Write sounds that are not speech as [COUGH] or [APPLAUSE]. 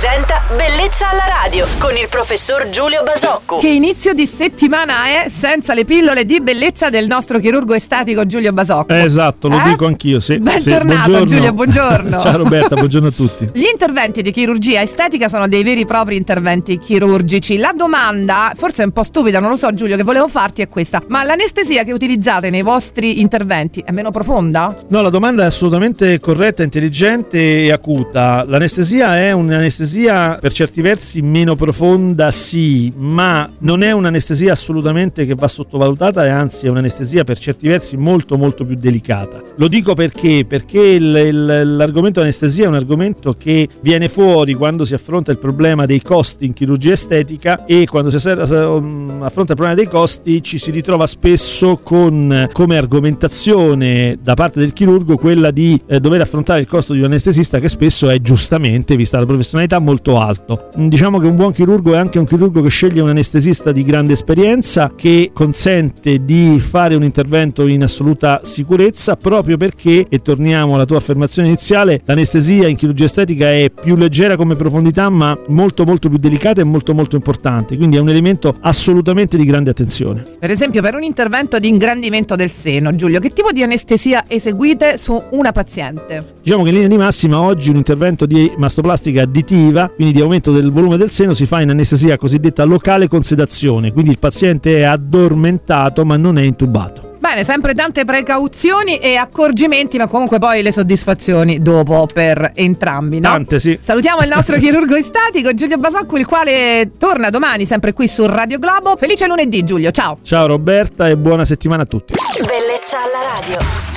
presenta Bellezza alla radio con il professor Giulio Basocco. Che inizio di settimana è senza le pillole di bellezza del nostro chirurgo estatico Giulio Basocco. Eh, esatto, lo Eh? dico anch'io, sì. Bentornato, sì, buongiorno. Giulio, buongiorno. [LAUGHS] Ciao Roberta, buongiorno a tutti. Gli interventi di chirurgia estetica sono dei veri e propri interventi chirurgici. La domanda, forse è un po' stupida, non lo so Giulio, che volevo farti è questa. Ma l'anestesia che utilizzate nei vostri interventi è meno profonda? No, la domanda è assolutamente corretta, intelligente e acuta. L'anestesia è un'anestesia per certi versi meno profonda, sì, ma non è un'anestesia assolutamente che va sottovalutata e anzi è un'anestesia per certi versi molto molto più delicata. Lo dico perché? Perché il- il- l'argomento anestesia è un argomento che viene fuori quando si affronta il problema dei costi in chirurgia estetica e quando si um, affronta il problema dei costi ci si ritrova spesso con come argomentazione da parte del chirurgo quella di eh, dover affrontare il costo di un anestesista che spesso è giustamente, vista la professionalità, molto alto. Diciamo che un buon chirurgo è anche un chirurgo che sceglie un anestesista di grande esperienza che consente di fare un intervento in assoluta sicurezza proprio perché, e torniamo alla tua affermazione iniziale, l'anestesia in chirurgia estetica è più leggera come profondità ma molto molto più delicata e molto molto importante, quindi è un elemento assolutamente di grande attenzione. Per esempio, per un intervento di ingrandimento del seno, Giulio, che tipo di anestesia eseguite su una paziente? Diciamo che in linea di massima oggi un intervento di mastoplastica additiva, quindi di aumento del volume del seno, si fa in anestesia cosiddetta locale con sedazione, quindi il paziente è addormentato ma non è intubato. Bene, sempre tante precauzioni e accorgimenti, ma comunque poi le soddisfazioni dopo per entrambi, no? Tante sì. Salutiamo il nostro [LAUGHS] chirurgo estatico Giulio Basocco, il quale torna domani sempre qui su Radio Globo. Felice lunedì Giulio, ciao! Ciao Roberta e buona settimana a tutti. Bellezza alla radio.